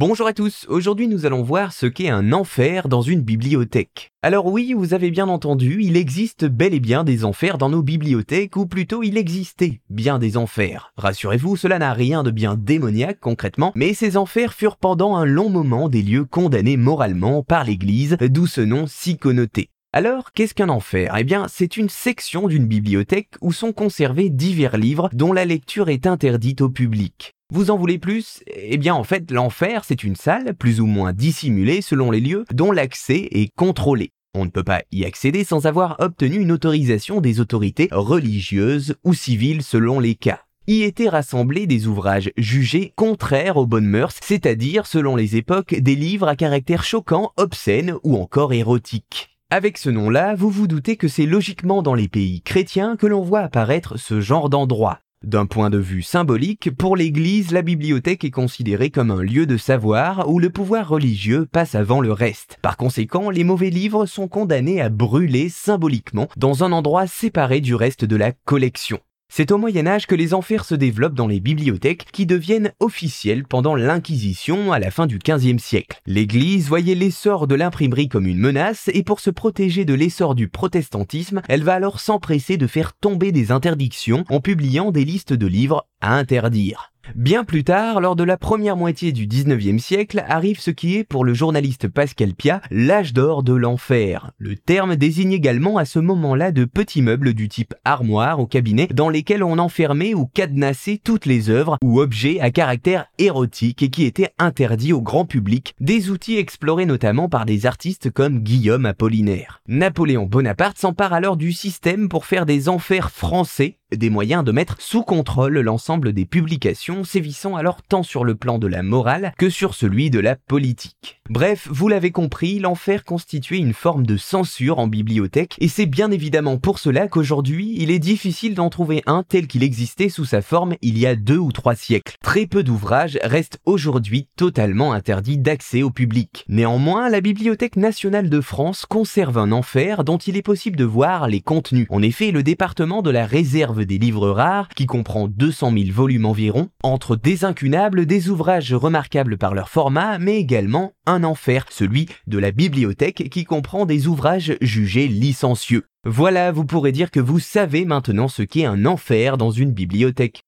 Bonjour à tous, aujourd'hui nous allons voir ce qu'est un enfer dans une bibliothèque. Alors oui, vous avez bien entendu, il existe bel et bien des enfers dans nos bibliothèques, ou plutôt il existait bien des enfers. Rassurez-vous, cela n'a rien de bien démoniaque concrètement, mais ces enfers furent pendant un long moment des lieux condamnés moralement par l'Église, d'où ce nom si connoté. Alors, qu'est-ce qu'un enfer? Eh bien, c'est une section d'une bibliothèque où sont conservés divers livres dont la lecture est interdite au public. Vous en voulez plus? Eh bien en fait l'enfer c'est une salle, plus ou moins dissimulée selon les lieux, dont l'accès est contrôlé. On ne peut pas y accéder sans avoir obtenu une autorisation des autorités religieuses ou civiles selon les cas. Y étaient rassemblés des ouvrages jugés contraires aux bonnes mœurs, c'est-à-dire selon les époques des livres à caractère choquant, obscène ou encore érotique. Avec ce nom-là, vous vous doutez que c'est logiquement dans les pays chrétiens que l'on voit apparaître ce genre d'endroit. D'un point de vue symbolique, pour l'Église, la bibliothèque est considérée comme un lieu de savoir où le pouvoir religieux passe avant le reste. Par conséquent, les mauvais livres sont condamnés à brûler symboliquement dans un endroit séparé du reste de la collection. C'est au Moyen Âge que les enfers se développent dans les bibliothèques qui deviennent officielles pendant l'Inquisition à la fin du XVe siècle. L'Église voyait l'essor de l'imprimerie comme une menace et pour se protéger de l'essor du protestantisme, elle va alors s'empresser de faire tomber des interdictions en publiant des listes de livres à interdire. Bien plus tard, lors de la première moitié du 19e siècle, arrive ce qui est pour le journaliste Pascal Piat l'âge d'or de l'enfer. Le terme désigne également à ce moment-là de petits meubles du type armoire ou cabinet dans lesquels on enfermait ou cadenassait toutes les œuvres ou objets à caractère érotique et qui étaient interdits au grand public, des outils explorés notamment par des artistes comme Guillaume Apollinaire. Napoléon Bonaparte s'empare alors du système pour faire des enfers français des moyens de mettre sous contrôle l'ensemble des publications, sévissant alors tant sur le plan de la morale que sur celui de la politique. Bref, vous l'avez compris, l'enfer constituait une forme de censure en bibliothèque, et c'est bien évidemment pour cela qu'aujourd'hui, il est difficile d'en trouver un tel qu'il existait sous sa forme il y a deux ou trois siècles. Très peu d'ouvrages restent aujourd'hui totalement interdits d'accès au public. Néanmoins, la Bibliothèque nationale de France conserve un enfer dont il est possible de voir les contenus. En effet, le département de la réserve des livres rares, qui comprend 200 000 volumes environ, entre des incunables, des ouvrages remarquables par leur format, mais également un enfer, celui de la bibliothèque qui comprend des ouvrages jugés licencieux. Voilà, vous pourrez dire que vous savez maintenant ce qu'est un enfer dans une bibliothèque.